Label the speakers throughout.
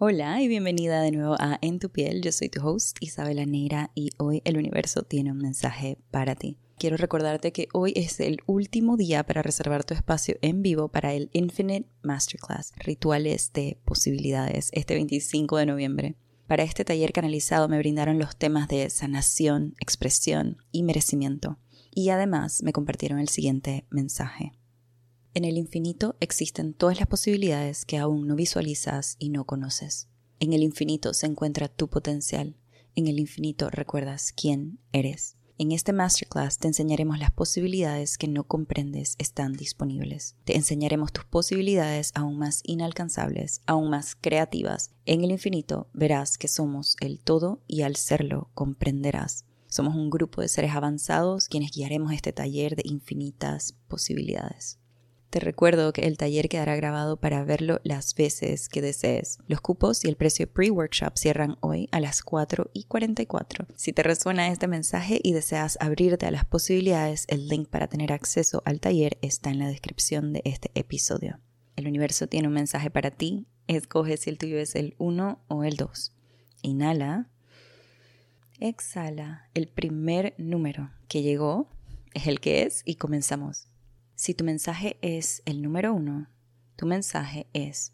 Speaker 1: Hola y bienvenida de nuevo a En tu piel. Yo soy tu host Isabela Neira y hoy el universo tiene un mensaje para ti. Quiero recordarte que hoy es el último día para reservar tu espacio en vivo para el Infinite Masterclass, Rituales de Posibilidades, este 25 de noviembre. Para este taller canalizado me brindaron los temas de sanación, expresión y merecimiento. Y además me compartieron el siguiente mensaje. En el infinito existen todas las posibilidades que aún no visualizas y no conoces. En el infinito se encuentra tu potencial. En el infinito recuerdas quién eres. En este masterclass te enseñaremos las posibilidades que no comprendes están disponibles. Te enseñaremos tus posibilidades aún más inalcanzables, aún más creativas. En el infinito verás que somos el todo y al serlo comprenderás. Somos un grupo de seres avanzados quienes guiaremos este taller de infinitas posibilidades. Te recuerdo que el taller quedará grabado para verlo las veces que desees. Los cupos y el precio pre-workshop cierran hoy a las 4 y 44. Si te resuena este mensaje y deseas abrirte a las posibilidades, el link para tener acceso al taller está en la descripción de este episodio. El universo tiene un mensaje para ti. Escoge si el tuyo es el 1 o el 2. Inhala. Exhala. El primer número que llegó es el que es y comenzamos. Si tu mensaje es el número uno, tu mensaje es,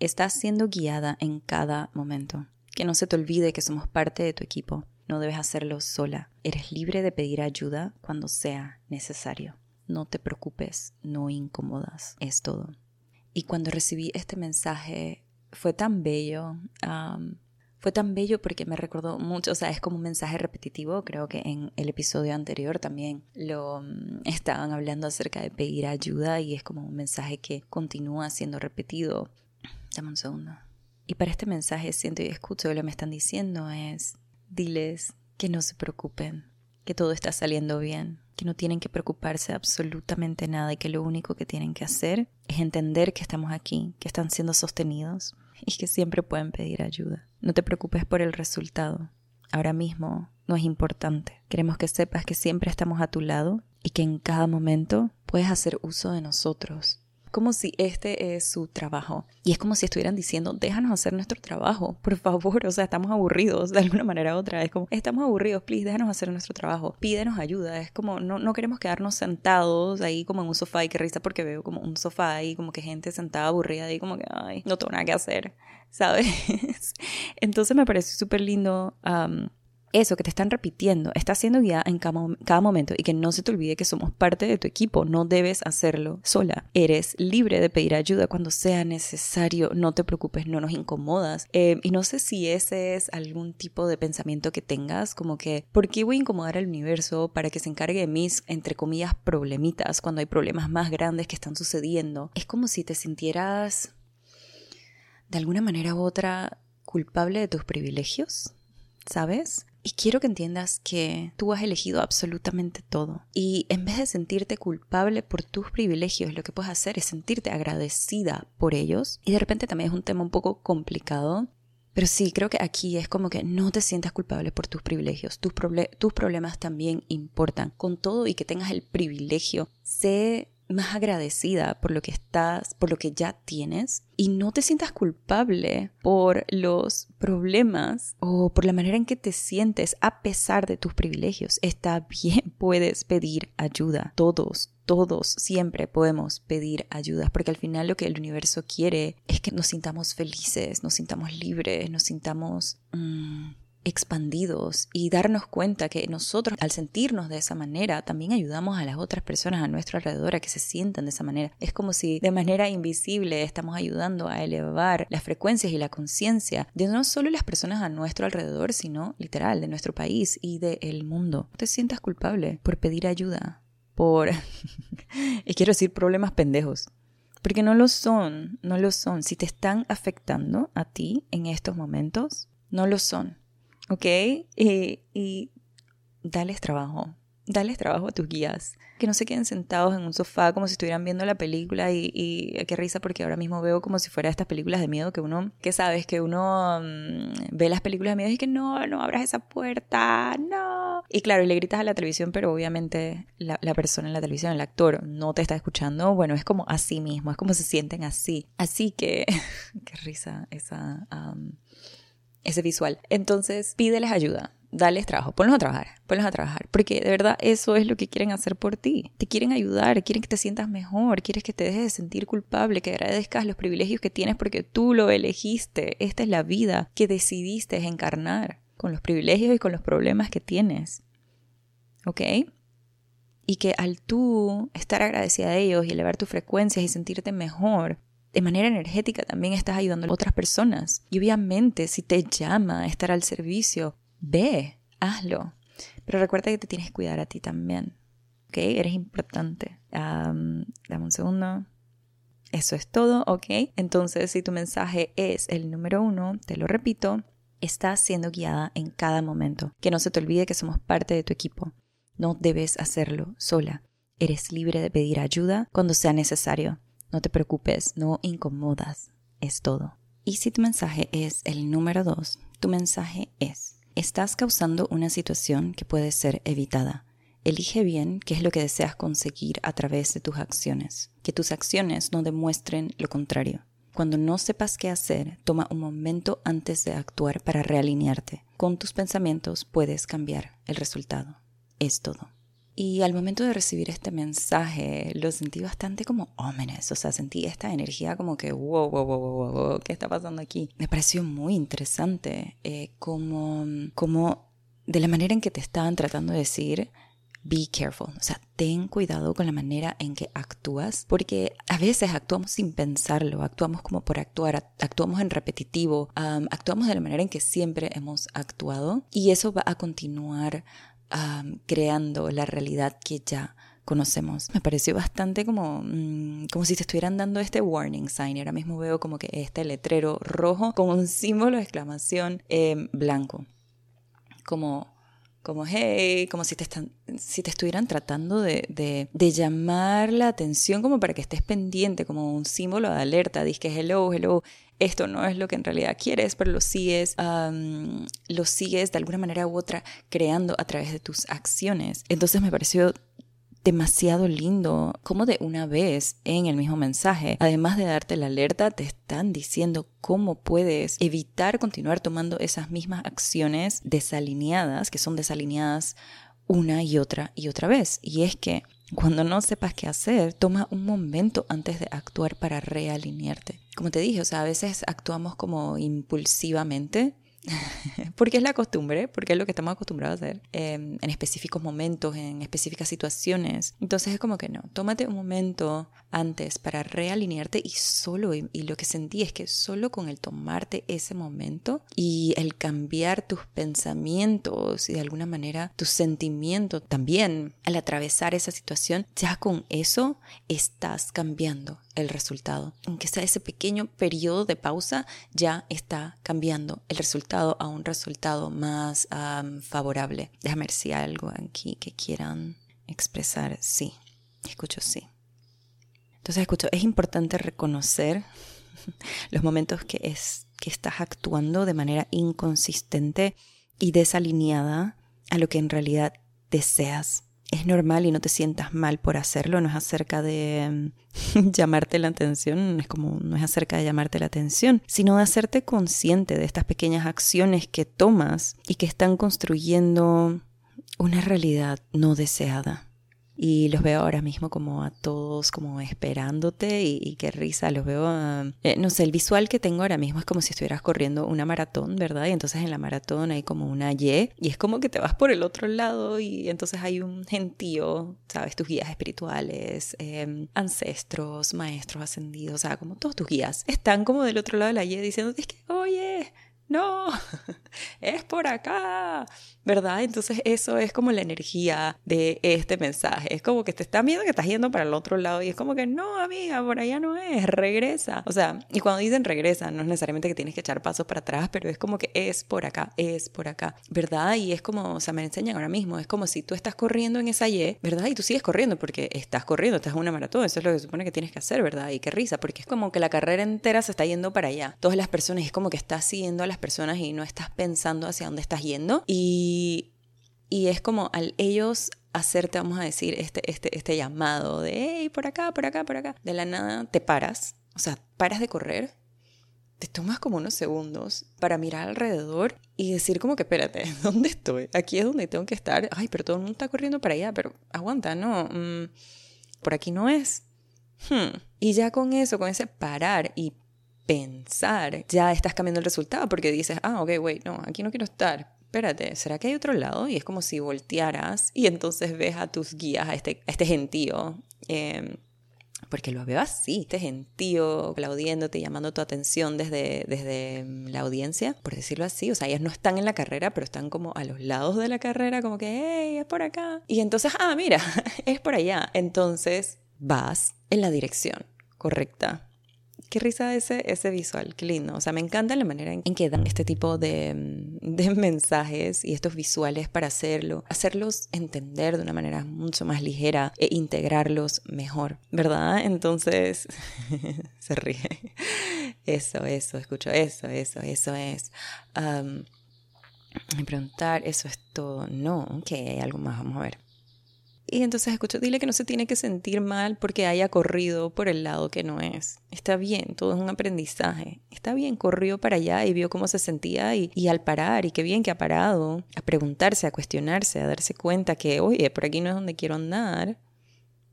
Speaker 1: estás siendo guiada en cada momento. Que no se te olvide que somos parte de tu equipo. No debes hacerlo sola. Eres libre de pedir ayuda cuando sea necesario. No te preocupes, no incomodas, es todo. Y cuando recibí este mensaje fue tan bello, fue tan bello porque me recordó mucho, o sea, es como un mensaje repetitivo, creo que en el episodio anterior también lo mm, estaban hablando acerca de pedir ayuda y es como un mensaje que continúa siendo repetido. Dame un segundo. Y para este mensaje siento y escucho lo que me están diciendo es, diles que no se preocupen, que todo está saliendo bien, que no tienen que preocuparse absolutamente nada y que lo único que tienen que hacer es entender que estamos aquí, que están siendo sostenidos y que siempre pueden pedir ayuda. No te preocupes por el resultado. Ahora mismo no es importante. Queremos que sepas que siempre estamos a tu lado y que en cada momento puedes hacer uso de nosotros como si este es su trabajo. Y es como si estuvieran diciendo, déjanos hacer nuestro trabajo, por favor. O sea, estamos aburridos de alguna manera u otra. Es como, estamos aburridos, please, déjanos hacer nuestro trabajo. Pídenos ayuda. Es como, no, no queremos quedarnos sentados ahí como en un sofá. Y qué risa porque veo como un sofá ahí, como que gente sentada aburrida y como que, ay, no tengo nada que hacer, ¿sabes? Entonces me parece súper lindo eso que te están repitiendo está siendo guiada en cada, momento y que no se te olvide que somos parte de tu equipo, no debes hacerlo sola. Eres libre de pedir ayuda cuando sea necesario, no te preocupes, no nos incomodas. Eh, y no sé si ese es algún tipo de pensamiento que tengas, como que, ¿por qué voy a incomodar al universo para que se encargue de mis, entre comillas, problemitas cuando hay problemas más grandes que están sucediendo? Es como si te sintieras de alguna manera u otra culpable de tus privilegios, ¿sabes? Y quiero que entiendas que tú has elegido absolutamente todo. Y en vez de sentirte culpable por tus privilegios, lo que puedes hacer es sentirte agradecida por ellos. Y de repente también es un tema un poco complicado. Pero sí, creo que aquí es como que no te sientas culpable por tus privilegios. Tus, tus problemas también importan. Con todo y que tengas el privilegio, sé más agradecida por lo que estás, por lo que ya tienes y no te sientas culpable por los problemas o por la manera en que te sientes a pesar de tus privilegios. Está bien, puedes pedir ayuda. Todos, todos siempre podemos pedir ayuda porque al final lo que el universo quiere es que nos sintamos felices, nos sintamos libres, nos sintamos... Mm, expandidos y darnos cuenta que nosotros al sentirnos de esa manera también ayudamos a las otras personas a nuestro alrededor a que se sientan de esa manera. Es como si de manera invisible estamos ayudando a elevar las frecuencias y la conciencia de no solo las personas a nuestro alrededor, sino literal de nuestro país y del mundo. No te sientas culpable por pedir ayuda, por, y quiero decir problemas pendejos. Porque no lo son, no lo son. Si te están afectando a ti en estos momentos, no lo son ¿ok? Y, y dales trabajo, dales trabajo a tus guías. Que no se queden sentados en un sofá como si estuvieran viendo la película y, y qué risa porque ahora mismo veo como si fuera estas películas de miedo que uno, que sabes, que uno mm, ve las películas de miedo y que no, no abras esa puerta, no. Y claro, y le gritas a la televisión, pero obviamente la, la persona en la televisión, el actor, no te está escuchando. Bueno, es como así mismo, es como se sienten así. Así que, qué risa esa, ese visual. Entonces, pídeles ayuda dales trabajo, ponlos a trabajar, ponlos a trabajar, porque de verdad eso es lo que quieren hacer por ti. Te quieren ayudar, quieren que te sientas mejor, quieres que te dejes de sentir culpable, que agradezcas los privilegios que tienes porque tú lo elegiste. Esta es la vida que decidiste encarnar, con los privilegios y con los problemas que tienes. ¿Ok? Y que al tú estar agradecida a ellos y elevar tus frecuencias y sentirte mejor, de manera energética también estás ayudando a otras personas. Y obviamente si te llama a estar al servicio, ve, hazlo. Pero recuerda que te tienes que cuidar a ti también. ¿Ok? Eres importante. dame un segundo. Eso es todo, ¿ok? Entonces, si tu mensaje es el número uno, te lo repito, estás siendo guiada en cada momento. Que no se te olvide que somos parte de tu equipo. No debes hacerlo sola. Eres libre de pedir ayuda cuando sea necesario. No te preocupes, no incomodas. Es todo. Y si tu mensaje es el número dos, tu mensaje es Estás causando una situación que puede ser evitada. Elige bien qué es lo que deseas conseguir a través de tus acciones. Que tus acciones no demuestren lo contrario. Cuando no sepas qué hacer, toma un momento antes de actuar para realinearte. Con tus pensamientos puedes cambiar el resultado. Es todo. Y al momento de recibir este mensaje, lo sentí bastante como ómenes, o sea, sentí esta energía como que, wow, wow, wow, wow, wow ¿qué está pasando aquí? Me pareció muy interesante, eh, como, como de la manera en que te estaban tratando de decir, be careful, o sea, ten cuidado con la manera en que actúas, porque a veces actuamos sin pensarlo, actuamos como por actuar, actuamos en repetitivo, actuamos de la manera en que siempre hemos actuado y eso va a continuar creando la realidad que ya conocemos. Me pareció bastante como, mm, como si te estuvieran dando este warning sign. Ahora mismo veo como que este letrero rojo con un símbolo de exclamación en blanco. Como, como hey, como si te, están, si te estuvieran tratando de, de, llamar la atención como para que estés pendiente, como un símbolo de alerta. Dice que hello, hello, esto no es lo que en realidad quieres, pero lo sigues, lo sigues de alguna manera u otra creando a través de tus acciones. Entonces me pareció demasiado lindo como de una vez en el mismo mensaje, además de darte la alerta, te están diciendo cómo puedes evitar continuar tomando esas mismas acciones desalineadas, que son desalineadas una y otra y otra vez. Y es que cuando no sepas qué hacer, toma un momento antes de actuar para realinearte. Como te dije, o sea, a veces actuamos como impulsivamente porque es la costumbre, porque es lo que estamos acostumbrados a hacer em, en específicos momentos, en específicas situaciones. Entonces es como que no, tómate un momento antes para realinearte y solo, y, lo que sentí es que solo con el tomarte ese momento y el cambiar tus pensamientos y de alguna manera tus sentimientos también al atravesar esa situación, ya con eso estás cambiando el resultado. Aunque sea ese pequeño periodo de pausa, ya está cambiando el resultado a un resultado más favorable. Déjame ver si hay algo aquí que quieran expresar. Sí, escucho sí. Entonces, escucho, es importante reconocer los momentos que, es, que estás actuando de manera inconsistente y desalineada a lo que en realidad deseas es normal y no te sientas mal por hacerlo, no es acerca de mm, llamarte la atención, es como no es acerca de llamarte la atención, sino de hacerte consciente de estas pequeñas acciones que tomas y que están construyendo una realidad no deseada y los veo ahora mismo como a todos como esperándote y, qué risa, los veo, eh, no sé, el visual que tengo ahora mismo es como si estuvieras corriendo una maratón, ¿verdad? Y entonces en la maratón hay como una Y y es como que te vas por el otro lado y entonces hay un gentío, ¿sabes? Tus guías espirituales, em, ancestros, maestros ascendidos, o sea, como todos tus guías están como del otro lado de la Y diciendo, es que, oye, no, es por acá, ¿verdad? Entonces eso es como la energía de este mensaje. Es como que te están viendo que estás yendo para el otro lado y es como que no, amiga, por allá no es, regresa. O sea, y cuando dicen regresa, no es necesariamente que tienes que echar pasos para atrás, pero es como que es por acá, es por acá, ¿verdad? Y es como, o sea, me enseñan ahora mismo, es como si tú estás corriendo en esa Y, ¿verdad? Y tú sigues corriendo porque estás corriendo, estás en una maratón, eso es lo que supone que tienes que hacer, ¿verdad? Y qué risa, porque es como que la carrera entera se está yendo para allá. Todas las personas, es como que estás siguiendo a las personas y no estás pensando hacia dónde estás yendo. Y, y es como al ellos hacerte, vamos a decir, este, este, este llamado de, hey, por acá, por acá, por acá, de la nada te paras, o sea, paras de correr te tomas como unos segundos para mirar alrededor y decir como que espérate, ¿dónde estoy? Aquí es donde tengo que estar. Ay, pero todo el mundo está corriendo para allá, pero aguanta, no, mm, por aquí no es. Hmm. Y ya con eso, con ese parar y pensar, ya estás cambiando el resultado porque dices, ah, ok, wait, no, aquí no quiero estar. Espérate, ¿será que hay otro lado? Y es como si voltearas y entonces ves a tus guías, a este, a este gentío. Eh, porque lo veo así, este gentío aplaudiéndote, llamando tu atención desde, desde mm, la audiencia, por decirlo así. O sea, ellas no están en la carrera, pero están como a los lados de la carrera, como que, hey, es por acá. Y entonces, ah, mira, es por allá. Entonces vas en la dirección correcta qué risa ese, ese visual, qué lindo. O sea, me encanta la manera en, que dan este tipo de, de, mensajes y estos visuales para hacerlo, hacerlos entender de una manera mucho más ligera e integrarlos mejor, ¿verdad? Entonces, se ríe. Eso, eso, escucho eso, eso, eso es. Um, preguntar, eso es todo. No, ok, hay algo más, vamos a ver. Y entonces escucho, dile que no se tiene que sentir mal porque haya corrido por el lado que no es. Está bien, todo es un aprendizaje. Está bien, corrió para allá y vio cómo se sentía y, y al parar, y qué bien que ha parado, a preguntarse, a cuestionarse, a darse cuenta que, oye, por aquí no es donde quiero andar.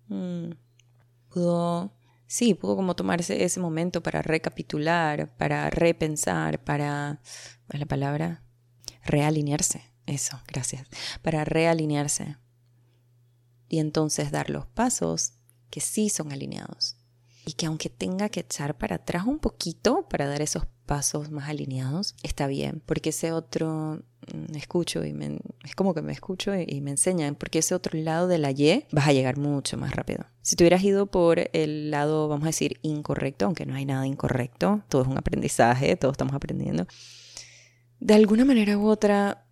Speaker 1: Mm. Pudo, sí, pudo como tomarse ese momento para recapitular, para repensar, para, ¿cuál es la palabra? Realinearse. Eso, gracias. Para realinearse y entonces dar los pasos que sí son alineados. Y que aunque tenga que echar para atrás un poquito para dar esos pasos más alineados, está bien, porque ese otro mm, escucho y me, es como que me escucho y, me enseñan, porque ese otro lado de la Y vas a llegar mucho más rápido. Si te hubieras ido por el lado, vamos a decir, incorrecto, aunque no hay nada incorrecto, todo es un aprendizaje, todos estamos aprendiendo, de alguna manera u otra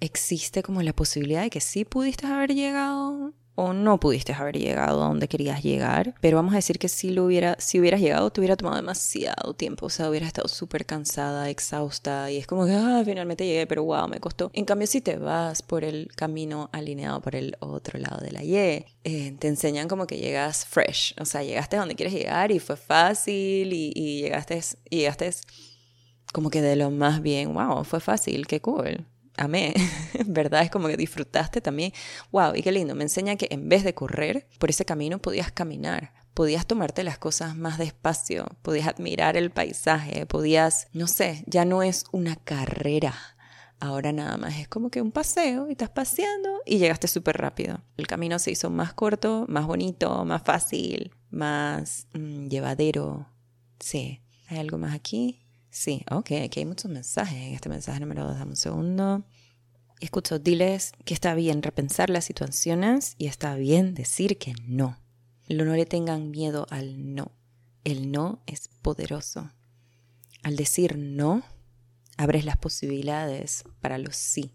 Speaker 1: existe como la posibilidad de que sí pudiste haber llegado o no pudiste haber llegado a donde querías llegar, pero vamos a decir que si lo hubiera, si hubieras llegado, te hubiera tomado demasiado tiempo, o sea, hubieras estado súper cansada, exhausta, y es como que, ah, finalmente llegué, pero wow, me costó. En cambio, si te vas por el camino alineado por el otro lado de la Y, eh, te enseñan como que llegas fresh, o sea, llegaste a donde quieres llegar y fue fácil y, y llegaste, y llegaste como que de lo más bien, wow, fue fácil, qué cool amé, ¿verdad? Es como que disfrutaste también. Wow, y qué lindo, me enseña que en vez de correr por ese camino podías caminar, podías tomarte las cosas más despacio, podías admirar el paisaje, podías, no sé, ya no es una carrera. Ahora nada más es como que un paseo y estás paseando y llegaste súper rápido. El camino se hizo más corto, más bonito, más fácil, más mm, llevadero. Sí. ¿Hay algo más aquí? Sí, ok, aquí hay muchos mensajes. En este mensaje número dos, dame un segundo. Escucho, diles que está bien repensar las situaciones y está bien decir que no. No le tengan miedo al no. El no es poderoso. Al decir no, abres las posibilidades para los sí.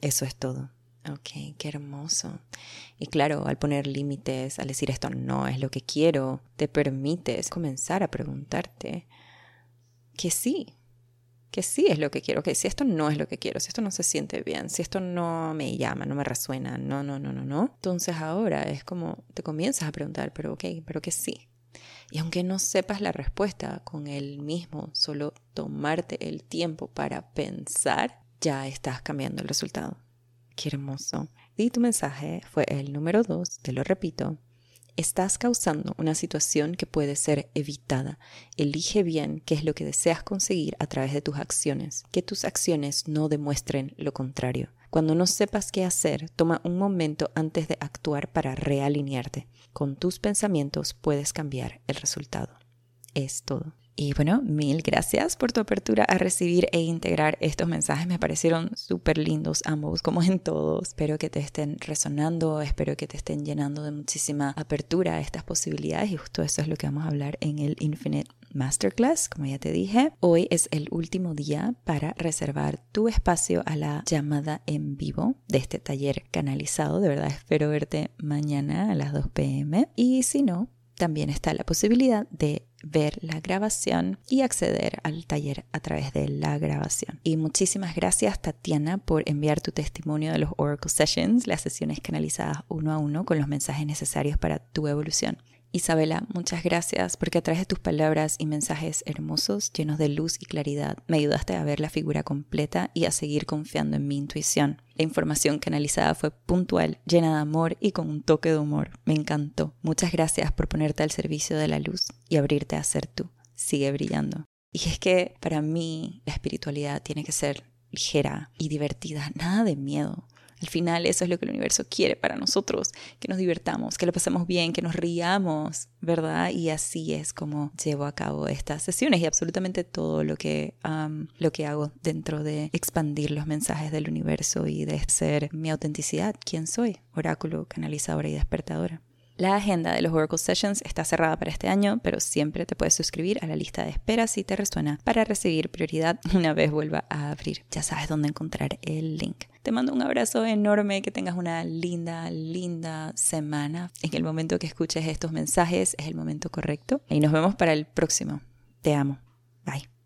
Speaker 1: Eso es todo. Ok, qué hermoso. Y claro, al poner límites, al decir esto no es lo que quiero, te permites comenzar a preguntarte, que sí, que sí es lo que quiero, que si esto no es lo que quiero, si esto no se siente bien, si esto no me llama, no me resuena, no, no, no, no, no. Entonces ahora es como te comienzas a preguntar, pero ok, pero que sí. Y aunque no sepas la respuesta con el mismo, solo tomarte el tiempo para pensar, ya estás cambiando el resultado. Qué hermoso. Y tu mensaje fue el número dos, te lo repito, Estás causando una situación que puede ser evitada. Elige bien qué es lo que deseas conseguir a través de tus acciones. Que tus acciones no demuestren lo contrario. Cuando no sepas qué hacer, toma un momento antes de actuar para realinearte. Con tus pensamientos puedes cambiar el resultado. Es todo. Y bueno, mil gracias por tu apertura a recibir e integrar estos mensajes. Me parecieron súper lindos ambos, como en todos. Espero que te estén resonando, espero que te estén llenando de muchísima apertura a estas posibilidades y justo eso es lo que vamos a hablar en el Infinite Masterclass, como ya te dije. Hoy es el último día para reservar tu espacio a la llamada en vivo de este taller canalizado. De verdad espero verte mañana a las 2 pm. Y si no, también está la posibilidad de ver la grabación y acceder al taller a través de la grabación. Y muchísimas gracias Tatiana por enviar tu testimonio de los Oracle Sessions, las sesiones canalizadas uno a uno con los mensajes necesarios para tu evolución. Isabela, muchas gracias porque a través de tus palabras y mensajes hermosos, llenos de luz y claridad, me ayudaste a ver la figura completa y a seguir confiando en mi intuición. La información canalizada fue puntual, llena de amor y con un toque de humor. Me encantó. Muchas gracias por ponerte al servicio de la luz y abrirte a ser tú. Sigue brillando. Y es que para mí la espiritualidad tiene que ser ligera y divertida, nada de miedo. Al final eso es lo que el universo quiere para nosotros, que nos divertamos, que lo pasemos bien, que nos riamos, ¿verdad? Y así es como llevo a cabo estas sesiones y absolutamente todo lo que, lo que hago dentro de expandir los mensajes del universo y de ser mi autenticidad, quién soy, oráculo, canalizadora y despertadora. La agenda de los Oracle Sessions está cerrada para este año, pero siempre te puedes suscribir a la lista de espera si te resuena para recibir prioridad una vez vuelva a abrir. Ya sabes dónde encontrar el link. Te mando un abrazo enorme, que tengas una linda, linda semana. En el momento que escuches estos mensajes es el momento correcto y nos vemos para el próximo. Te amo. Bye.